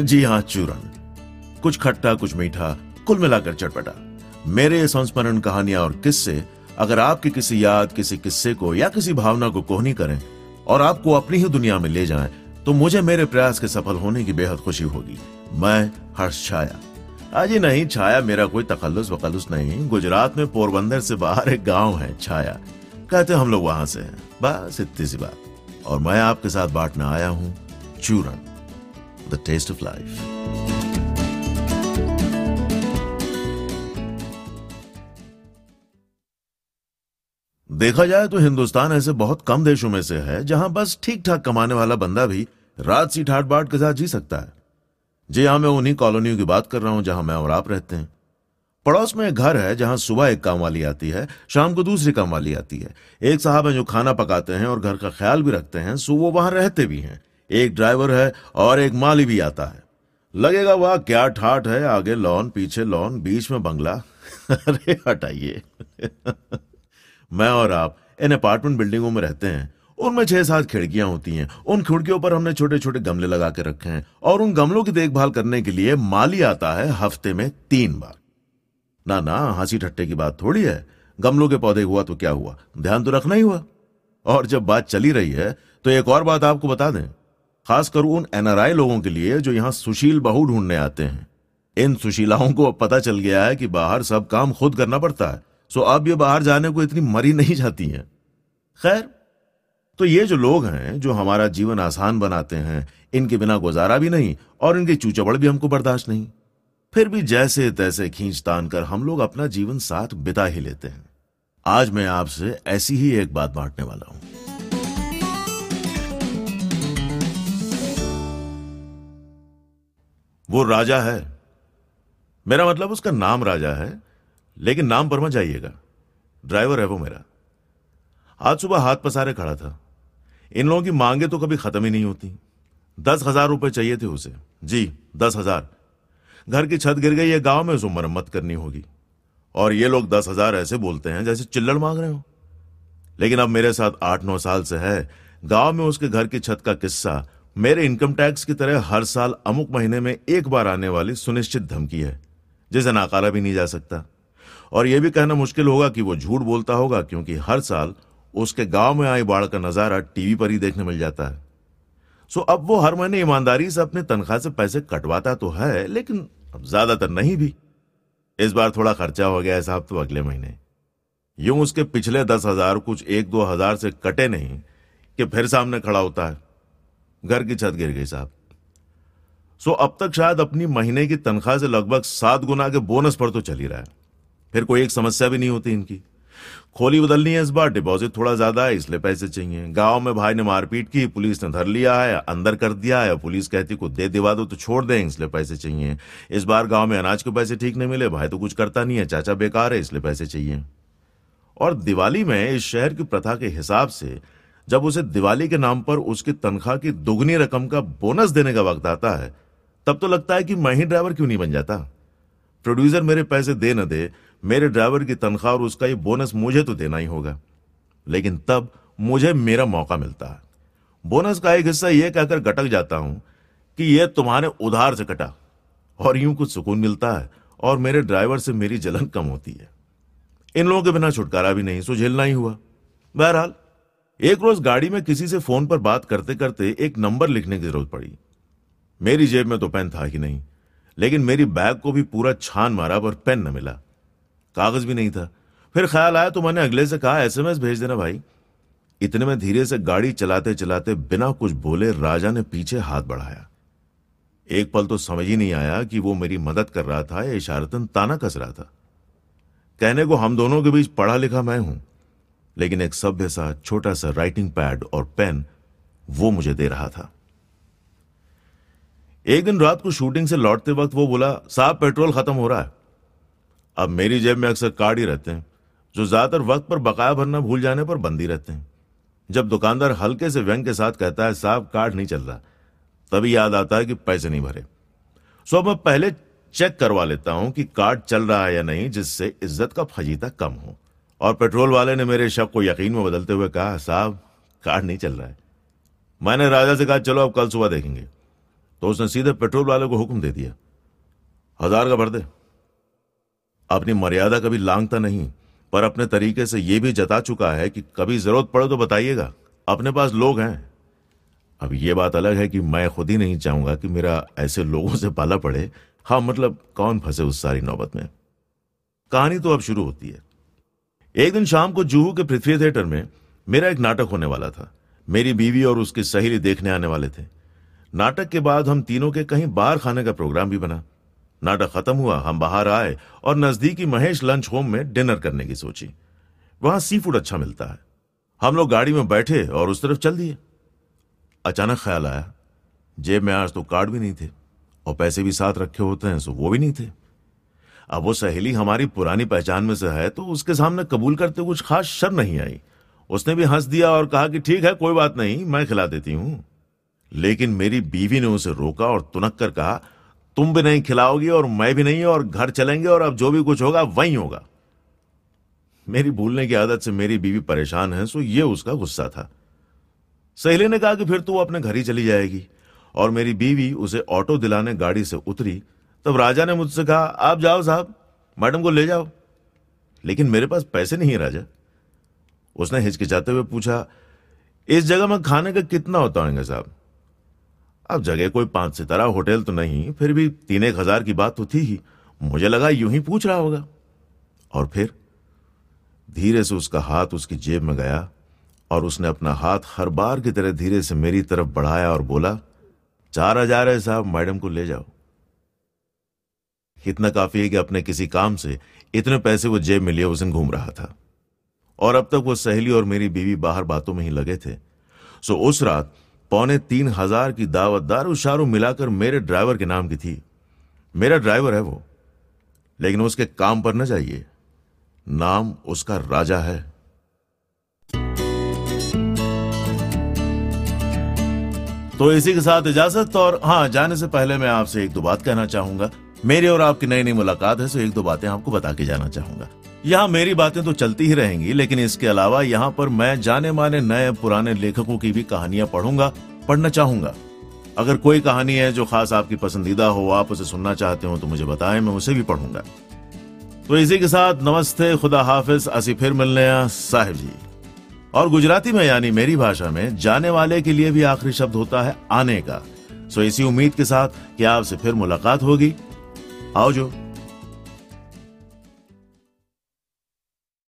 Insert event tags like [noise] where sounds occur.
जी हाँ चूरन। कुछ खट्टा कुछ मीठा कुल मिलाकर चटपटा। मेरे संस्मरण कहानियाँ और किस्से अगर आपकी किसी याद किसी किस्से को या किसी भावना को कोहनी करें और आपको अपनी ही दुनिया में ले जाएँ, तो मुझे मेरे प्रयास के सफल होने की बेहद खुशी होगी। मैं हर्ष छाया। आज नहीं छाया मेरा कोई तखल्लुस वकल्लुस नहीं। गुजरात में पोरबंदर से बाहर एक गाँव है छाया। कहते हम लोग वहाँ से हैं। बस इतनी सी बात। और मैं आपके साथ बांटना आया हूँ चूरन। द टेस्ट ऑफ़ लाइफ देखा जाए तो हिंदुस्तान ऐसे बहुत कम देशों में से है, जहाँ बस ठीक ठाक कमाने वाला बंदा भी रात सी ठाट बाट के साथ जी सकता है। जी हाँ मैं उन्हीं कॉलोनियों की बात कर रहा हूँ जहाँ मैं और आप रहते हैं। पड़ोस में एक घर है, जहाँ सुबह एक काम वाली आती है, शाम को दूसरी काम वाली आती है। एक साहब है जो खाना पकाते हैं और घर का ख्याल भी रखते हैं, सो वो वहाँ रहते भी हैं। एक ड्राइवर है और एक माली भी आता है। लगेगा वाह, क्या ठाठ है आगे लॉन, पीछे लॉन, बीच में बंगला। [laughs] अरे हटाइए। [laughs] मैं और आप इन अपार्टमेंट बिल्डिंगों में रहते हैं। उनमें छह सात खिड़कियाँ होती हैं। उन खिड़कियों पर हमने छोटे छोटे गमले लगा के रखे हैं और उन गमलों की देखभाल करने के लिए माली आता है हफ़्ते में तीन बार। ना ना, हँसी ठट्टे की बात थोड़ी है। गमलों के पौधे हुआ तो क्या हुआ? ध्यान तो रखना ही हुआ। और जब बात चली रही है तो एक और बात आपको बता दें। खासकर उन एनआरआई लोगों के लिए जो यहाँ सुशील बहू ढूँढने आते हैं। इन सुशीलाओं को अब पता चल गया है कि बाहर सब काम खुद करना पड़ता है। सो अब ये बाहर जाने को इतनी मरी नहीं जाती हैं। खैर तो ये जो लोग हैं, जो हमारा जीवन आसान बनाते हैं, इनके बिना गुजारा भी नहीं और इनके चूचबड़ भी हमको बर्दाश्त नहीं। फिर भी जैसे तैसे खींच तान कर हम लोग अपना जीवन साथ बिता ही लेते हैं। आज मैं आपसे ऐसी ही एक बात बांटने वाला हूँ। वो राजा है। मेरा मतलब उसका नाम राजा है, लेकिन नाम पर मत जाइएगा। ड्राइवर है वो मेरा। आज सुबह हाथ पसारे खड़ा था। इन लोगों की मांगे तो कभी खत्म ही नहीं होती। दस हज़ार रुपए चाहिए थे उसे। जी, दस हज़ार। घर की छत गिर गई है गाँव में उसे मरम्मत करनी होगी। और ये लोग दस हज़ार ऐसे बोलते हैं जैसे चिल्लड़ मांग रहे हो। लेकिन अब मेरे साथ आठ नौ साल से है। गाँव में उसके घर की छत का किस्सा मेरे इनकम टैक्स की तरह हर साल अमुक महीने में एक बार आने वाली सुनिश्चित धमकी है, जिसे नाकारा भी नहीं जा सकता। और यह भी कहना मुश्किल होगा कि वो झूठ बोलता होगा, क्योंकि हर साल उसके गाँव में आई बाढ़ का नज़ारा टीवी पर ही देखने मिल जाता है। सो अब वो हर महीने ईमानदारी से अपने तनख्वाह से पैसे कटवाता तो है, लेकिन अब ज़्यादातर नहीं भी। इस बार थोड़ा खर्चा हो गया है साहब तो अगले महीने। यूँ उसके पिछले दस हज़ार कुछ एक दो हज़ार से कटे नहीं, कि फिर सामने खड़ा होता है। घर की छत गिर गई साहब। सो अब तक शायद अपनी महीने की तनख्वाह से लगभग सात गुना के बोनस पर तो चल ही रहा है। फिर कोई एक समस्या भी नहीं होती इनकी। खोली बदलनी है इस बार, डिपॉजिट थोड़ा ज़्यादा है, इसलिए पैसे चाहिए। गाँव में भाई ने मारपीट की, पुलिस ने धर लिया है, अंदर कर दिया है पुलिस कहती को दे दिवा दो तो छोड़ दें, इसलिए पैसे चाहिए। इस बार गाँव में अनाज के पैसे ठीक नहीं मिले, भाई तो कुछ करता नहीं है, चाचा बेकार है, इसलिए पैसे चाहिए। और दिवाली में इस शहर की प्रथा के हिसाब से जब उसे दिवाली के नाम पर उसकी तनख्वाह की दुगनी रकम का बोनस देने का वक्त आता है, तब तो लगता है कि मैं ही ड्राइवर क्यों नहीं बन जाता? प्रोड्यूसर मेरे पैसे दे न दे, मेरे ड्राइवर की तनख्वाह और उसका ये बोनस मुझे तो देना ही होगा। लेकिन तब मुझे मेरा मौका मिलता है। बोनस का एक हिस्सा यह कहकर गटक जाता हूँ कि यह तुम्हारे उधार से कटा और यूँ कुछ सुकून मिलता है और मेरे ड्राइवर से मेरी जलन कम होती है। इन लोगों के बिना छुटकारा भी नहीं सो झेलना ही हुआ। बहरहाल एक रोज गाड़ी में किसी से फ़ोन पर बात करते करते एक नंबर लिखने की ज़रूरत पड़ी। मेरी जेब में तो पेन था ही नहीं, लेकिन मेरी बैग को भी पूरा छान मारा पर पेन न मिला। कागज़ भी नहीं था। फिर ख्याल आया तो मैंने अगले से कहा, एसएमएस भेज देना भाई। इतने में धीरे से गाड़ी चलाते चलाते बिना कुछ बोले राजा ने पीछे हाथ बढ़ाया। एक पल तो समझ ही नहीं आया कि वो मेरी मदद कर रहा था या इशारतन ताना कस रहा था। कहने को हम दोनों के बीच पढ़ा लिखा मैं हूँ। लेकिन एक सभ्य सा, छोटा सा राइटिंग पैड और पेन वो मुझे दे रहा था। एक दिन रात को शूटिंग से लौटते वक्त वो बोला, साहब पेट्रोल खत्म हो रहा है। अब मेरी जेब में अक्सर कार्ड ही रहते हैं, जो ज़्यादातर वक्त पर बकाया भरना भूल जाने पर बंदी रहते हैं। जब दुकानदार हल्के से व्यंग के साथ कहता है, साहब कार्ड नहीं चल रहा, तभी याद आता है कि पैसे नहीं भरे। सो मैं पहले चेक करवा लेता हूँ कि कार्ड चल रहा है या नहीं, जिससे इज़्ज़त का फजीता कम हो। और पेट्रोल वाले ने मेरे शक को यकीन में बदलते हुए कहा, साहब कार्ड नहीं चल रहा है। मैंने राजा से कहा, चलो, अब कल सुबह देखेंगे। तो उसने सीधे पेट्रोल वाले को हुक्म दे दिया, हज़ार का भर दे। अपनी मर्यादा कभी लांगता नहीं, पर अपने तरीके से यह भी जता चुका है कि कभी ज़रूरत पड़े तो बताइएगा। अपने पास लोग हैं। अब यह बात अलग है कि मैं खुद ही नहीं चाहूँगा कि मेरा ऐसे लोगों से पाला पड़े। हाँ मतलब कौन फंसे उस सारी नौबत में? कहानी तो अब शुरू होती है। एक दिन शाम को जूहू के पृथ्वी थिएटर में मेरा एक नाटक होने वाला था। मेरी बीवी और उसकी सहेली देखने आने वाले थे। नाटक के बाद हम तीनों के कहीं बाहर खाने का प्रोग्राम भी बना। नाटक खत्म हुआ, हम बाहर आए और नजदीकी महेश लंच होम में डिनर करने की सोची। वहाँ सी फ़ूड अच्छा मिलता है। हम लोग गाड़ी में बैठे और उस तरफ़ चल दिए। अचानक ख्याल आया, जेब में आज तो कार्ड भी नहीं थे और पैसे भी साथ रखे होते हैं, सो वो भी नहीं थे। अब वो सहेली हमारी पुरानी पहचान में से है तो उसके सामने कबूल करते कुछ खास शर्म नहीं आई। उसने भी हंस दिया और कहा कि ठीक है, कोई बात नहीं, मैं खिला देती हूँ। लेकिन मेरी बीवी ने उसे रोका और तुनक कर कहा, तुम भी नहीं खिलाओगी और मैं भी नहीं, और घर चलेंगे और अब जो भी कुछ होगा, वही होगा। मेरी भूलने की आदत से मेरी बीवी परेशान है, सो ये उसका गुस्सा था। सहेली ने कहा कि फिर तू अपने घर ही चली जाएगी, और मेरी बीवी उसे ऑटो दिलाने गाड़ी से उतरी तब राजा ने मुझसे कहा, आप जाओ साहब, मैडम को ले जाओ। लेकिन मेरे पास पैसे नहीं है राजा। उसने हिचकिचाते हुए पूछा, इस जगह में खाने का कितना होता होंगे साहब? अब जगह कोई पाँच सितारा होटल तो नहीं, फिर भी तीन एक हज़ार की बात तो थी ही। मुझे लगा यूँ ही पूछ रहा होगा। और फिर धीरे से उसका हाथ उसकी जेब में गया और उसने अपना हाथ हर बार की तरह धीरे से मेरी तरफ़ बढ़ाया और बोला, चार हज़ार है साहब, मैडम को ले जाओ। इतना काफ़ी है कि अपने किसी काम से इतने पैसे वो जेब में लिए उस दिन घूम रहा था। और अब तक वो सहेली और मेरी बीवी बाहर बातों में ही लगे थे। सो उस रात पौने तीन हज़ार की दावत, दारू शारू मिलाकर मेरे ड्राइवर के नाम की थी। मेरा ड्राइवर है वो। लेकिन उसके काम पर न जाइए। नाम उसका राजा है। तो इसी के साथ इजाज़त और हाँ जाने से पहले मैं आपसे एक दो बात कहना चाहूँगा। मेरी और आपकी नई नई मुलाकात है तो एक दो बातें आपको बता के जाना चाहूँगा। यहाँ मेरी बातें तो चलती ही रहेंगी, लेकिन इसके अलावा यहाँ पर मैं जाने माने नए पुराने लेखकों की भी कहानियाँ पढ़ूँगा, पढ़ना चाहूँगा। अगर कोई कहानी है जो खास आपकी पसंदीदा हो, आप उसे सुनना चाहते हो तो मुझे बताएँ, मैं उसे भी पढ़ूँगा। तो इसी के साथ, नमस्ते, खुदा हाफिज, असी फिर मिलने साहिब जी। और गुजराती में, यानी मेरी भाषा में, जाने वाले के लिए भी आखिरी शब्द होता है आने का। सो इसी उम्मीद के साथ कि आपसे फिर मुलाकात होगी। आओ जो